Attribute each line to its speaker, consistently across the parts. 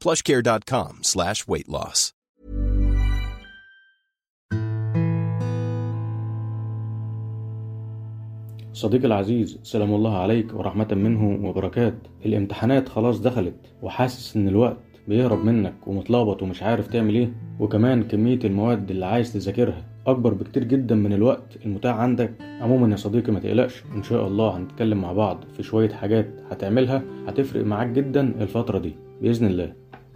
Speaker 1: plushcare.com slash weight loss.
Speaker 2: صديقي العزيز سلام الله عليك ورحمة منه وبركات. الامتحانات خلاص دخلت وحاسس إن الوقت بيهرب منك ومتلخبط ومش عارف تعمل إيه. وكمان كمية المواد اللي عايز تذاكرها أكبر بكتير جدا من الوقت المتاح عندك. عموما يا صديقي ما تقلقش إن شاء الله هنتكلم مع بعض في شوية حاجات هتعملها هتفرق معاك جدا الفترة دي. بإذن الله.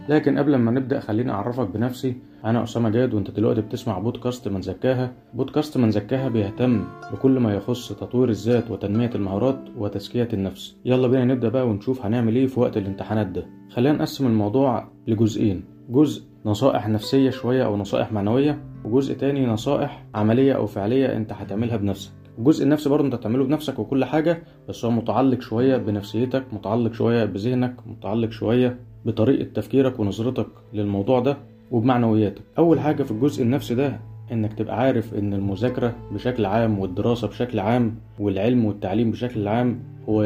Speaker 2: لكن قبل ما نبدأ خليني أعرفك بنفسي. أنا أسامة جاد وأنت دلوقتي بتسمع بودكاست من زكاها. بودكاست من زكاها بيهتم بكل ما يخص تطوير الذات وتنمية المهارات وتزكية النفس. يلا بينا نبدأ بقى ونشوف هنعمل إيه في وقت الامتحانات ده. خلينا نقسم الموضوع لجزئين. جزء نصائح نفسية شوية أو نصائح معنوية وجزء تاني نصائح عملية أو فعلية أنت هتعملها بنفسك. الجزء النفسي برضه أنت هتعمله بنفسك وكل حاجة بس هو متعلق شوية بنفسيتك متعلق شوية بذهنك متعلق شوية بطريقة تفكيرك ونظرتك للموضوع ده وبمعنوياتك. أول حاجة في الجزء النفسي ده إنك تبقى عارف إن المذاكرة بشكل عام والدراسة بشكل عام والعلم والتعليم بشكل عام هو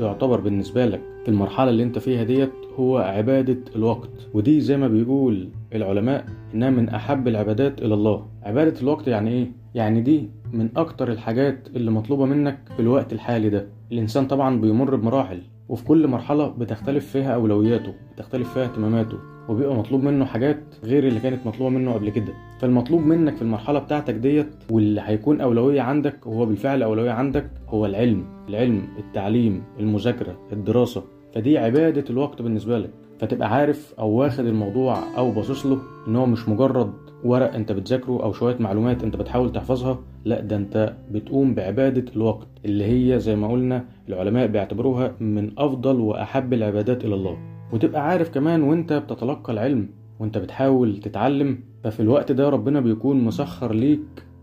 Speaker 2: يعتبر, بالنسبة لك في المرحلة اللي أنت فيها ديت هو عبادة الوقت. ودي زي ما بيقول العلماء إنها من أحب العبادات إلى الله. عبادة الوقت يعني إيه؟ يعني دي من أكتر الحاجات اللي مطلوبة منك في الوقت الحالي ده. الإنسان طبعا بيمر بمراحل وفي كل مرحلة بتختلف فيها أولوياته بتختلف فيها اهتماماته وبيبقى مطلوب منه حاجات غير اللي كانت مطلوبة منه قبل كده. فالمطلوب منك في المرحلة بتاعتك ديت واللي هيكون أولوية عندك وهو بالفعل أولوية عندك هو العلم. العلم التعليم المذاكرة الدراسة. فدي عبادة الوقت بالنسبة لك. فتبقى عارف أو واخد الموضوع أو باصص له إن هو مش مجرد ورق انت بتذاكره أو شوية معلومات انت بتحاول تحفظها لا ده انت بتقوم بعبادة الوقت اللي هي زي ما قلنا العلماء بيعتبروها من أفضل وأحب العبادات إلى الله. وتبقى عارف كمان وانت بتتلقى العلم وانت بتحاول تتعلم ففي الوقت ده ربنا بيكون مسخر ليك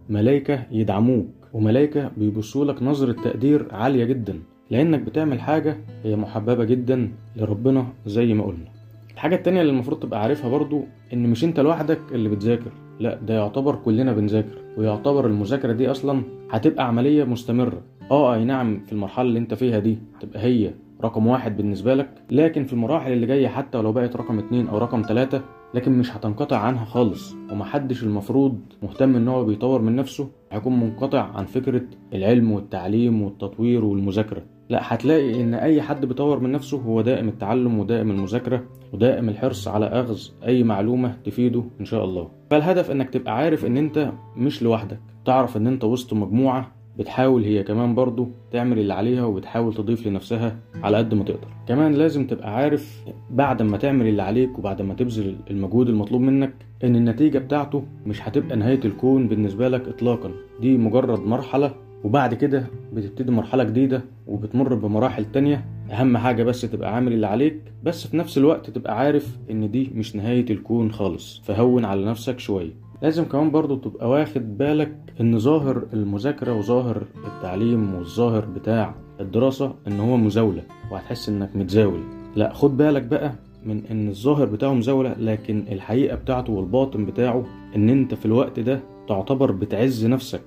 Speaker 2: ملايكة يدعموك وملايكة بيبصوا لك نظرة تقدير عالية جدا لأنك بتعمل حاجة هي محببة جدا لربنا زي ما قلنا. الحاجة التانية اللي المفروض تبقى عارفها برضو إن مش أنت لوحدك اللي بتذاكر لا ده يعتبر كلنا بنذاكر ويعتبر المذاكرة دي أصلا هتبقى عملية مستمرة. آه أي نعم في المرحلة اللي أنت فيها دي تبقى هي رقم واحد بالنسبة لك لكن في المراحل اللي جاية حتى ولو بقت رقم اتنين أو رقم تلاتة لكن مش هتنقطع عنها خالص ومحدش المفروض مهتم إن هو بيطور من نفسه هيكون منقطع عن فكرة العلم والتعليم والتطوير والمذاكرة. لا هتلاقي إن أي حد بيطور من نفسه هو دائم التعلم ودائم المذاكرة ودائم الحرص على أخذ أي معلومة تفيده إن شاء الله. فالهدف إنك تبقى عارف إن أنت مش لوحدك. تعرف إن أنت وسط مجموعة بتحاول هي كمان برضو تعمل اللي عليها وبتحاول تضيف لنفسها على قد ما تقدر. كمان لازم تبقى عارف بعد ما تعمل اللي عليك وبعد ما تبذل المجهود المطلوب منك إن النتيجة بتاعته مش هتبقى نهاية الكون بالنسبة لك اطلاقا. دي مجرد مرحلة وبعد كده بتبتدي مرحلة جديدة وبتمر بمراحل تانية. أهم حاجة بس تبقى عامل اللي عليك بس في نفس الوقت تبقى عارف إن دي مش نهاية الكون خالص. فهون على نفسك شوية. لازم كمان برضو تبقى واخد بالك إن ظاهر المذاكرة وظاهر التعليم والظاهر بتاع الدراسة إن هو مزاولة وهتحس إنك متزاول. لا خد بالك بقى من إن الظاهر بتاعه مزاولة لكن الحقيقة بتاعته والباطن بتاعه إن أنت في الوقت ده تعتبر بتعز نفسك.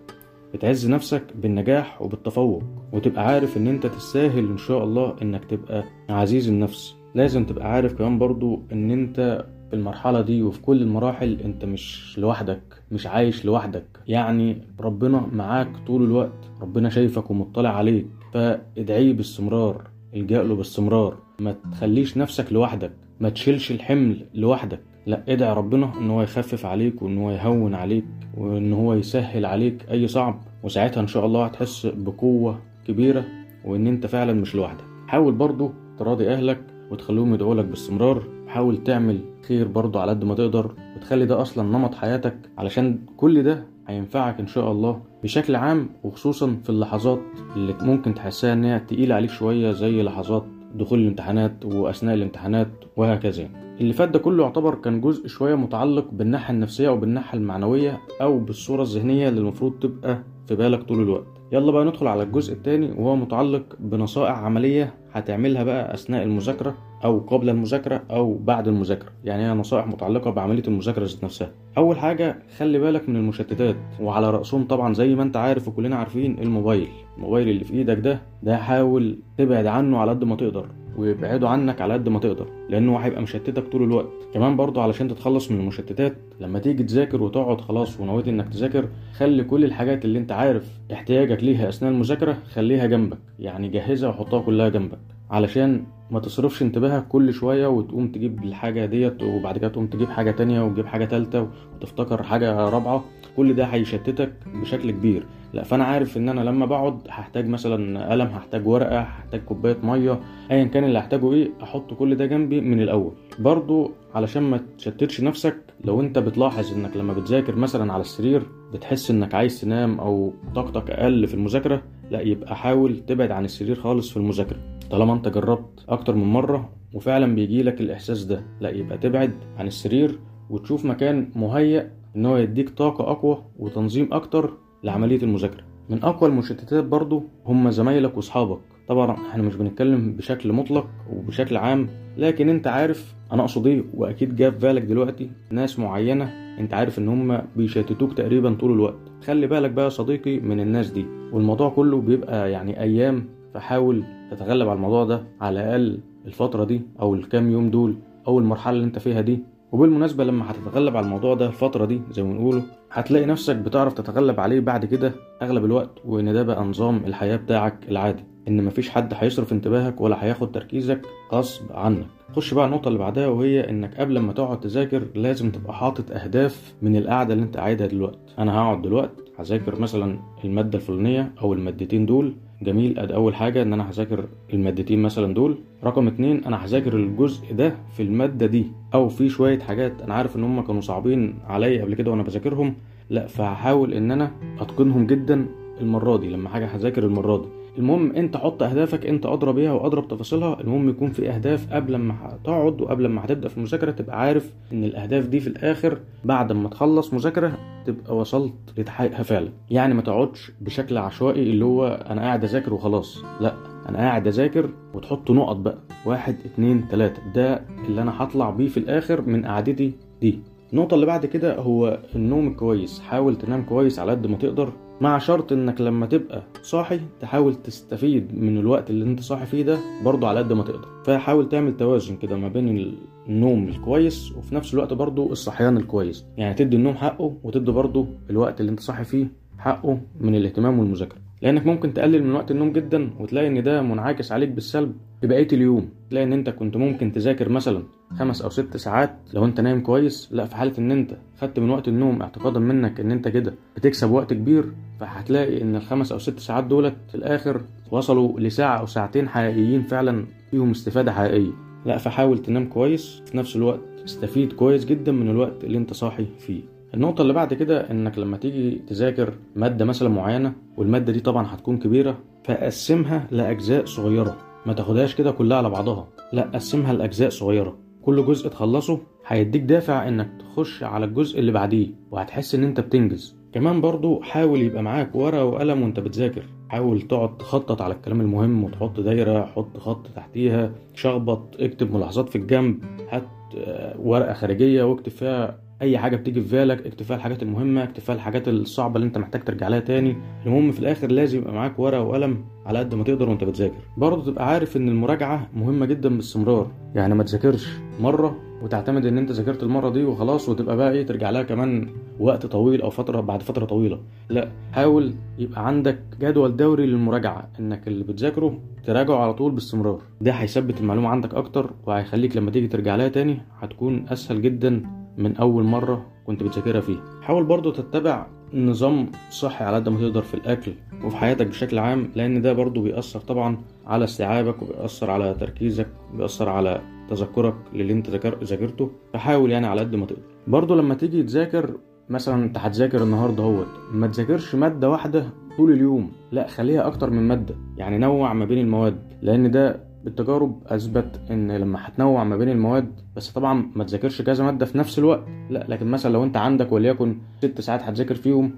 Speaker 2: بتعز نفسك بالنجاح وبالتفوق وتبقى عارف إن أنت تستاهل إن شاء الله إنك تبقى عزيز النفس. لازم تبقى عارف كمان برضو إن أنت في المرحلة دي وفي كل المراحل أنت مش لوحدك مش عايش لوحدك. يعني ربنا معاك طول الوقت ربنا شايفك ومطلع عليك. فادعيه باستمرار الجأ له باستمرار. ما تخليش نفسك لوحدك ما تشيلش الحمل لوحدك. لا ادعي ربنا إن هو يخفف عليك وإن هو يهون عليك وإن هو يسهل عليك أي صعب. وساعتها إن شاء الله هتحس بقوة كبيرة وإن أنت فعلا مش لوحدك. حاول برضو تراضي أهلك وتخليهم يدعوا لك باستمرار. حاول تعمل خير برضو على قد ما تقدر وتخلي ده أصلا نمط حياتك. علشان كل ده هينفعك إن شاء الله بشكل عام وخصوصا في اللحظات اللي ممكن تحسها إن هي تقيلة عليك شوية زي لحظات دخول الامتحانات وأثناء الامتحانات وهكذا. اللي فات ده كله يعتبر كان جزء شوية متعلق بالناحية النفسية أو بالناحية المعنوية أو بالصورة الذهنية اللي المفروض تبقى في بالك طول الوقت. يلا بقى ندخل على الجزء الثاني وهو متعلق بنصائح عملية هتعملها بقى أثناء المذاكرة. أو قبل المذاكرة أو بعد المذاكرة. يعني هي نصائح متعلقة بعملية المذاكرة ذات نفسها. أول حاجة خلي بالك من المشتتات. وعلى رأسهم طبعا زي ما أنت عارف وكلنا عارفين الموبايل. الموبايل اللي في إيدك ده ده حاول تبعد عنه على قد ما تقدر. ويبعدوا عنك على قد ما تقدر لأنه هيبقى مشتتك طول الوقت. كمان برضه علشان تتخلص من المشتتات لما تيجي تذاكر وتقعد خلاص ونويت إنك تذاكر خلي كل الحاجات اللي أنت عارف احتياجك ليها أثناء المذاكرة خليها جنبك. يعني جهزها وحطها كلها جنبك. علشان ما تصرفش انتباهك كل شوية وتقوم تجيب الحاجة ديت وبعد كده تقوم تجيب حاجة تانية وتجيب حاجة تالتة وتفتكر حاجة رابعة. كل ده هيشتتك بشكل كبير. لا فأنا عارف إن أنا لما بقعد هحتاج مثلا قلم هحتاج ورقة هحتاج كوباية مية ايا كان اللي هحتاجه إيه أحط كل ده جنبي من الأول. برضو علشان ما تشتتش نفسك لو أنت بتلاحظ إنك لما بتذاكر مثلا على السرير بتحس إنك عايز تنام أو طاقتك أقل في المذاكرة لا يبقى حاول تبعد عن السرير خالص في المذاكرة. طالما انت جربت أكتر من مرة وفعلا بيجيلك الإحساس ده لا يبقى تبعد عن السرير وتشوف مكان مهيأ إن هو يديك طاقة أقوى وتنظيم أكتر لعملية المذاكرة. من أقوى المشتتات برضو هم زمايلك وأصحابك. طبعا إحنا مش بنتكلم بشكل مطلق وبشكل عام لكن أنت عارف أنا أقصد إيه وأكيد جاب بالك دلوقتي ناس معينة أنت عارف إن هم بيشتتوك تقريبا طول الوقت. خلي بالك بقى يا صديقي من الناس دي. والموضوع كله بيبقى يعني أيام فحاول تتغلب على الموضوع ده على الأقل الفترة دي أو الكام يوم دول أو المرحلة اللي أنت فيها دي. وبالمناسبة لما هتتغلب على الموضوع ده الفترة دي زي ما بنقوله هتلاقي نفسك بتعرف تتغلب عليه بعد كده أغلب الوقت وإن ده بقى نظام الحياة بتاعك العادي. إن مفيش حد هيصرف انتباهك ولا هياخد تركيزك غصب عنك. خش بقى النقطة اللي بعدها وهي إنك قبل ما تقعد تذاكر لازم تبقى حاطط أهداف من القعدة اللي أنت قاعدها دلوقتي. أنا هقعد دلوقتي هذاكر مثلا المادة الفلانية أو المادتين دول جميل. ادي أول حاجة إن أنا هذاكر المادتين مثلا دول. رقم اتنين أنا هذاكر الجزء ده في المادة دي أو في شوية حاجات أنا عارف إن هم كانوا صعبين عليا قبل كده وأنا بذاكرهم. لأ فهحاول إن أنا أتقنهم جدا المرة دي لما حاجة هذاكر المرة دي. المهم انت حط اهدافك انت ادرى بيها وادرى بتفاصيلها المهم يكون في اهداف قبل ما هتقعد وقبل ما هتبدأ في المذاكرة تبقى عارف إن الأهداف دي في الآخر بعد ما تخلص مذاكرة تبقى وصلت لتحقيقها فعلا. يعني ما تقعدش بشكل عشوائي اللي هو أنا قاعد أذاكر وخلاص. لا أنا قاعد أذاكر وتحط نقط بقى. واحد اتنين تلاتة. ده اللي أنا هطلع بيه في الآخر من قعدتي دي. النقطة اللي بعد كده هو النوم الكويس حاول تنام كويس على قد ما تقدر. مع شرط إنك لما تبقى صاحي تحاول تستفيد من الوقت اللي أنت صاحي فيه ده برضه على قد ما تقدر. فحاول تعمل توازن كده ما بين النوم الكويس وفي نفس الوقت برضه الصحيان الكويس. يعني تدي النوم حقه وتدي برضه الوقت اللي أنت صاحي فيه حقه من الاهتمام والمذاكرة. لأنك ممكن تقلل من وقت النوم جدا وتلاقي إن ده منعكس عليك بالسلب في بقيه اليوم. تلاقي إن أنت كنت ممكن تذاكر مثلا خمس أو ست ساعات لو أنت نايم كويس. لا في حالة إن أنت خدت من وقت النوم اعتقادا منك إن أنت كده بتكسب وقت كبير. فهتلاقي إن الخمس أو ست ساعات دولت في الآخر وصلوا لساعة أو ساعتين حقيقيين فعلا فيهم استفادة حقيقية. لا فحاول تنام كويس في نفس الوقت استفيد كويس جدا من الوقت اللي أنت صاحي فيه. النقطة اللي بعد كده إنك لما تيجي تذاكر مادة مثلا معينة والمادة دي طبعا هتكون كبيرة فقسمها لأجزاء صغيرة. ما تاخدهاش كده كلها على بعضها. لا قسمها لأجزاء صغيرة. كل جزء تخلصه هيديك دافع إنك تخش على الجزء اللي بعديه وهتحس إن أنت بتنجز. كمان برضو حاول يبقى معاك ورقة وقلم وأنت بتذاكر. حاول تقعد تخطط على الكلام المهم وتحط دايرة حط خط تحتيها شخبط اكتب ملاحظات في الجنب هات آه، ورقة خارجية واكتب فيها أي حاجة بتيجي في بالك اكتب فيها الحاجات المهمة اكتب فيها الحاجات الصعبة اللي أنت محتاج ترجع لها تاني. المهم في الآخر لازم يبقى معاك ورقة وقلم على قد ما تقدر وأنت بتذاكر. برضه تبقى عارف إن المراجعة مهمة جدا باستمرار. يعني ما تذاكرش مرة وتعتمد إن أنت ذاكرت المرة دي وخلاص وتبقى بقى إيه ترجع لها كمان وقت طويل أو فترة بعد فترة طويلة. لا حاول يبقى عندك جدول دوري للمراجعة. إنك اللي بتذاكره تراجعه على طول باستمرار. ده هيثبت المعلومة عندك أكتر وهيخليك لما تيجي ترجع لها تاني هتكون أسهل جدا من أول مرة كنت بتذاكرها فيها. حاول برضو تتبع نظام صحي على قد ما تقدر في الأكل وفي حياتك بشكل عام لأن ده برضو بيأثر طبعا على استيعابك وبيأثر على تركيزك بيأثر على تذكرك للي انت ذاكر- ذاكرته. فحاول يعني على قد ما تقدر. برضو لما تيجي تذاكر مثلا انت هتذاكر النهارده اهوت ما تذاكرش مادة واحدة طول اليوم. لا خليها أكتر من مادة يعني نوع ما بين المواد لأن ده بالتجارب أثبت إن لما هتنوع ما بين المواد بس طبعا ما تذاكرش كذا مادة في نفس الوقت. لا لكن مثلا لو أنت عندك وليكن ست ساعات هتذاكر فيهم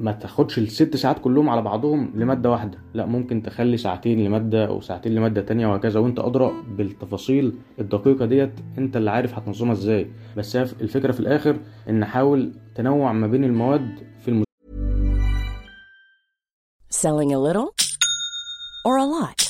Speaker 2: ما تاخدش الست ساعات كلهم على بعضهم لمادة واحدة. لا ممكن تخلي ساعتين لمادة أو ساعتين لمادة تانية وهكذا وأنت أدرى بالتفاصيل الدقيقة ديت أنت اللي عارف هتنظمها إزاي. بس هي الفكرة في الآخر إن حاول تنوع ما بين المواد في الم...
Speaker 3: Selling a little or a lot?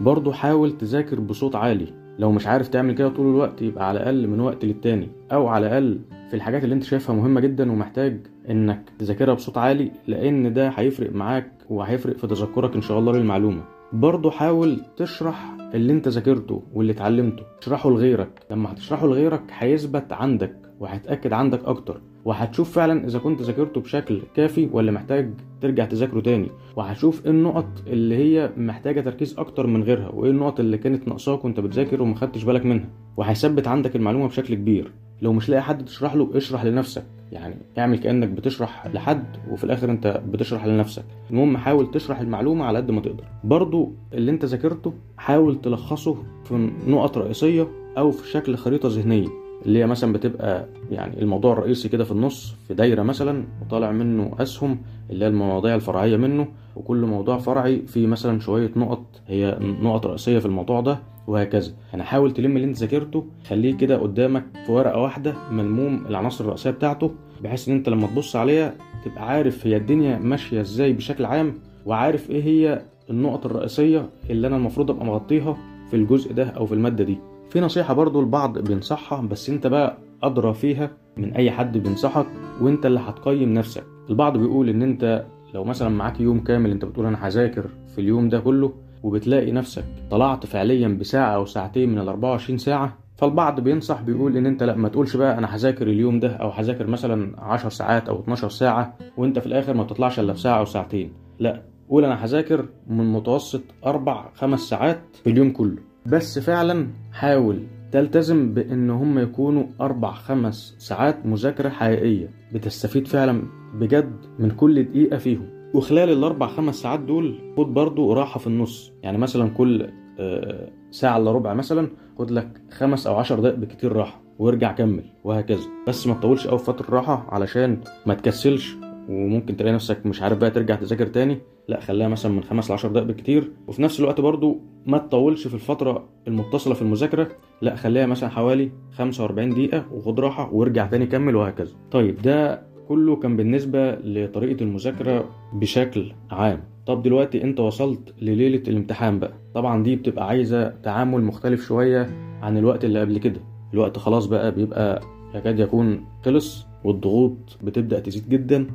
Speaker 2: برضه حاول تذاكر بصوت عالي. لو مش عارف تعمل كده طول الوقت يبقى على الأقل من وقت للتاني. أو على الأقل في الحاجات اللي أنت شايفها مهمة جدا ومحتاج إنك تذاكرها بصوت عالي لأن ده هيفرق معاك وهيفرق في تذكرك إن شاء الله للمعلومة. برضه حاول تشرح اللي أنت ذاكرته واللي اتعلمته. تشرحه لغيرك. لما هتشرحه لغيرك هيثبت عندك وهيتأكد عندك أكتر. وهتشوف فعلا إذا كنت ذاكرته بشكل كافي ولا محتاج ترجع تذاكره تاني. وهتشوف إيه النقط اللي هي محتاجة تركيز أكتر من غيرها وإيه النقط اللي كانت ناقصاك وأنت بتذاكر وما خدتش بالك منها. وهيثبت عندك المعلومة بشكل كبير. لو مش لاقي حد تشرح له اشرح لنفسك. يعني اعمل كأنك بتشرح لحد وفي الآخر أنت بتشرح لنفسك. المهم حاول تشرح المعلومة على قد ما تقدر. برضو اللي أنت ذاكرته حاول تلخصه في نقط رئيسية أو في شكل خريطة ذهنية. اللي هي مثلا بتبقى يعني الموضوع الرئيسي كده في النص في دايرة مثلا وطالع منه أسهم اللي هي المواضيع الفرعية منه وكل موضوع فرعي فيه مثلا شوية نقط هي نقط رئيسية في الموضوع ده وهكذا. يعني حاول تلم اللي انت ذاكرته خليه كده قدامك في ورقة واحدة ملموم العناصر الرئيسية بتاعته بحيث إن انت لما تبص عليها تبقى عارف هي الدنيا ماشية إزاي بشكل عام وعارف إيه هي النقط الرئيسية اللي أنا المفروض أبقى مغطيها في الجزء ده أو في المادة دي. في نصيحة برضو البعض بينصحها بس انت بقى أدرى فيها من أي حد بينصحك وانت اللي هتقيم نفسك. البعض بيقول إن انت لو مثلا معاك يوم كامل انت بتقول أنا هذاكر في اليوم ده كله وبتلاقي نفسك طلعت فعليا بساعة أو ساعتين من ال 24 ساعة فالبعض بينصح بيقول إن انت لأ ما تقولش بقى أنا هذاكر اليوم ده أو هذاكر مثلا 10 ساعات أو 12 ساعة وانت في الآخر ما بتطلعش إلا في ساعة أو ساعتين. لأ قول أنا هذاكر من متوسط أربع خمس ساعات في اليوم كله. بس فعلا حاول تلتزم بإن هم يكونوا أربع خمس ساعات مذاكرة حقيقية. بتستفيد فعلا بجد من كل دقيقة فيهم. وخلال الأربع خمس ساعات دول خد برضو راحة في النص. يعني مثلا كل آه، ساعة إلا ربع مثلا خد لك خمس أو عشر دقايق بكتير راحة وارجع كمل وهكذا. بس ما تطولش قوي فترة الراحة علشان ما تكسلش وممكن تلاقي نفسك مش عارف بقى ترجع تذاكر تاني. لا خليها مثلا من خمس لعشر دقايق بالكتير وفي نفس الوقت برضو ما تطولش في الفترة المتصلة في المذاكرة لا خليها مثلا حوالي 45 دقيقة وخد راحة وارجع تاني كمل وهكذا. طيب ده كله كان بالنسبة لطريقة المذاكرة بشكل عام. طب دلوقتي أنت وصلت لليلة الامتحان بقى. طبعا دي بتبقى عايزة تعامل مختلف شوية عن الوقت اللي قبل كده. الوقت خلاص بقى بيبقى يكاد يكون خلص والضغوط بتبدأ تزيد جدا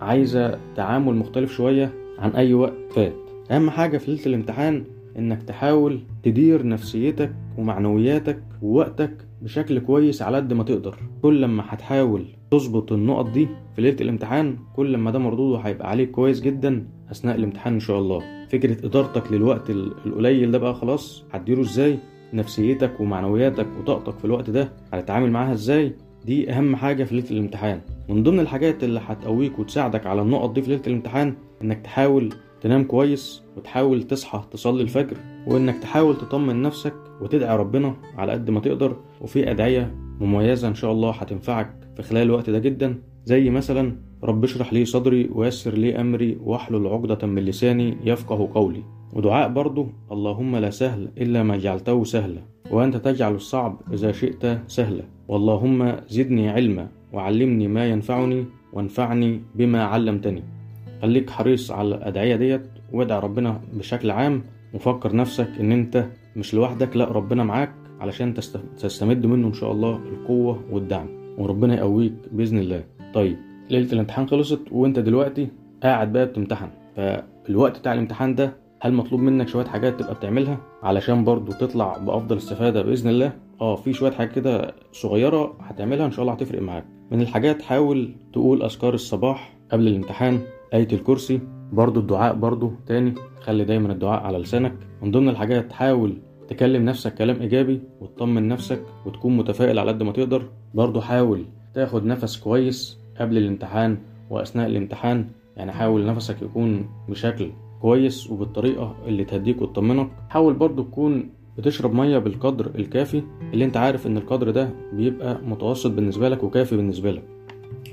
Speaker 2: فعايزة تعامل مختلف شوية عن أي وقت فات. أهم حاجة في ليلة الامتحان إنك تحاول تدير نفسيتك ومعنوياتك ووقتك بشكل كويس على قد ما تقدر. كل لما هتحاول تظبط النقط دي في ليلة الامتحان كل لما ده مردوده هيبقى عليك كويس جدا أثناء الامتحان إن شاء الله. فكرة إدارتك للوقت القليل ده بقى خلاص هتديره إزاي؟ نفسيتك ومعنوياتك وطاقتك في الوقت ده هتتعامل معاها إزاي؟ دي أهم حاجة في ليلة الامتحان. من ضمن الحاجات اللي هتقويك وتساعدك على النقط دي في ليلة الامتحان إنك تحاول تنام كويس وتحاول تصحى تصلي الفجر وإنك تحاول تطمن نفسك وتدعي ربنا على قد ما تقدر. وفي أدعية مميزة إن شاء الله هتنفعك في خلال الوقت ده جدا زي مثلا رب اشرح لي صدري ويسر لي أمري واحلل عقدة من لساني يفقه قولي. ودعاء برضه اللهم لا سهل إلا ما جعلته سهلا وأنت تجعل الصعب إذا شئت سهلا. واللهم زدني علما وعلمني ما ينفعني وانفعني بما علمتني. خليك حريص على الأدعية ديت وادعي ربنا بشكل عام وفكر نفسك إن أنت مش لوحدك لأ ربنا معاك علشان تستمد منه إن شاء الله القوة والدعم وربنا يقويك بإذن الله. طيب ليلة الامتحان خلصت وأنت دلوقتي قاعد بقى بتمتحن فالوقت بتاع الامتحان ده هل مطلوب منك شوية حاجات تبقى بتعملها؟ علشان برضو تطلع بأفضل استفادة بإذن الله. آه في شوية حاجات كده صغيرة هتعملها إن شاء الله هتفرق معاك. من الحاجات حاول تقول أذكار الصباح قبل الامتحان آية الكرسي برضو الدعاء برضو تاني خلي دايما الدعاء على لسانك. من ضمن الحاجات حاول تكلم نفسك كلام إيجابي وتطمن نفسك وتكون متفائل على قد ما تقدر. برضو حاول تاخد نفس كويس قبل الامتحان وأثناء الامتحان. يعني حاول نفسك يكون بشكل كويس وبالطريقة اللي تهديك وتطمنك. حاول برضو تكون بتشرب مية بالقدر الكافي. اللي انت عارف إن القدر ده بيبقى متوسط بالنسبة لك وكافي بالنسبة لك.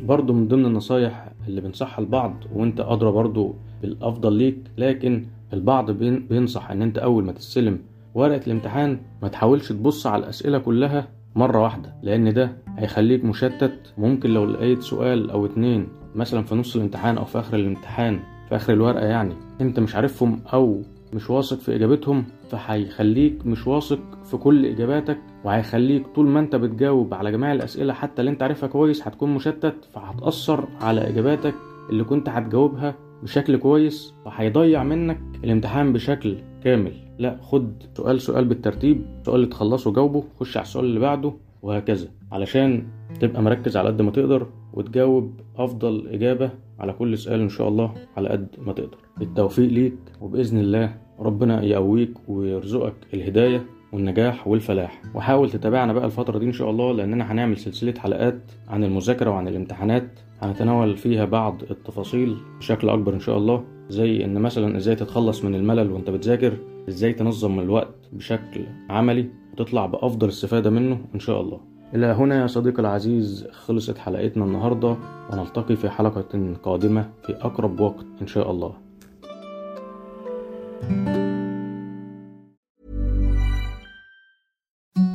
Speaker 2: برضو من ضمن النصايح اللي بنصحها لبعض وانت أدرى برضو بالأفضل ليك لكن البعض بينصح إن انت أول ما تستلم ورقة الامتحان ما تحاولش تبص على الأسئلة كلها مرة واحدة لأن ده هيخليك مشتت. ممكن لو لقيت سؤال أو اتنين مثلا في نص الامتحان أو في آخر الامتحان في آخر الورقة يعني أنت مش عارفهم أو مش واثق في إجابتهم فهيخليك مش واثق في كل إجاباتك وهيخليك طول ما انت بتجاوب على جميع الأسئلة حتى اللي انت عارفها كويس هتكون مشتت فهتأثر على إجاباتك اللي كنت هتجاوبها بشكل كويس وهيضيع منك الامتحان بشكل كامل. لا خد سؤال سؤال بالترتيب سؤال اللي تخلصه جاوبه خش على السؤال اللي بعده وهكذا. علشان تبقى مركز على قد ما تقدر وتجاوب أفضل إجابة على كل سؤال إن شاء الله على قد ما تقدر. التوفيق ليك وبإذن الله ربنا يقويك ويرزقك الهداية. والنجاح والفلاح. وحاول تتابعنا بقى الفترة دي إن شاء الله لأننا هنعمل سلسلة حلقات عن المذاكرة وعن الامتحانات. هنتناول فيها بعض التفاصيل بشكل أكبر إن شاء الله زي إن مثلا إزاي تتخلص من الملل وأنت بتذاكر إزاي تنظم الوقت بشكل عملي وتطلع بأفضل استفادة منه إن شاء الله. إلى هنا يا صديقي العزيز خلصت حلقتنا النهاردة ونلتقي في حلقة قادمة في أقرب وقت إن شاء الله.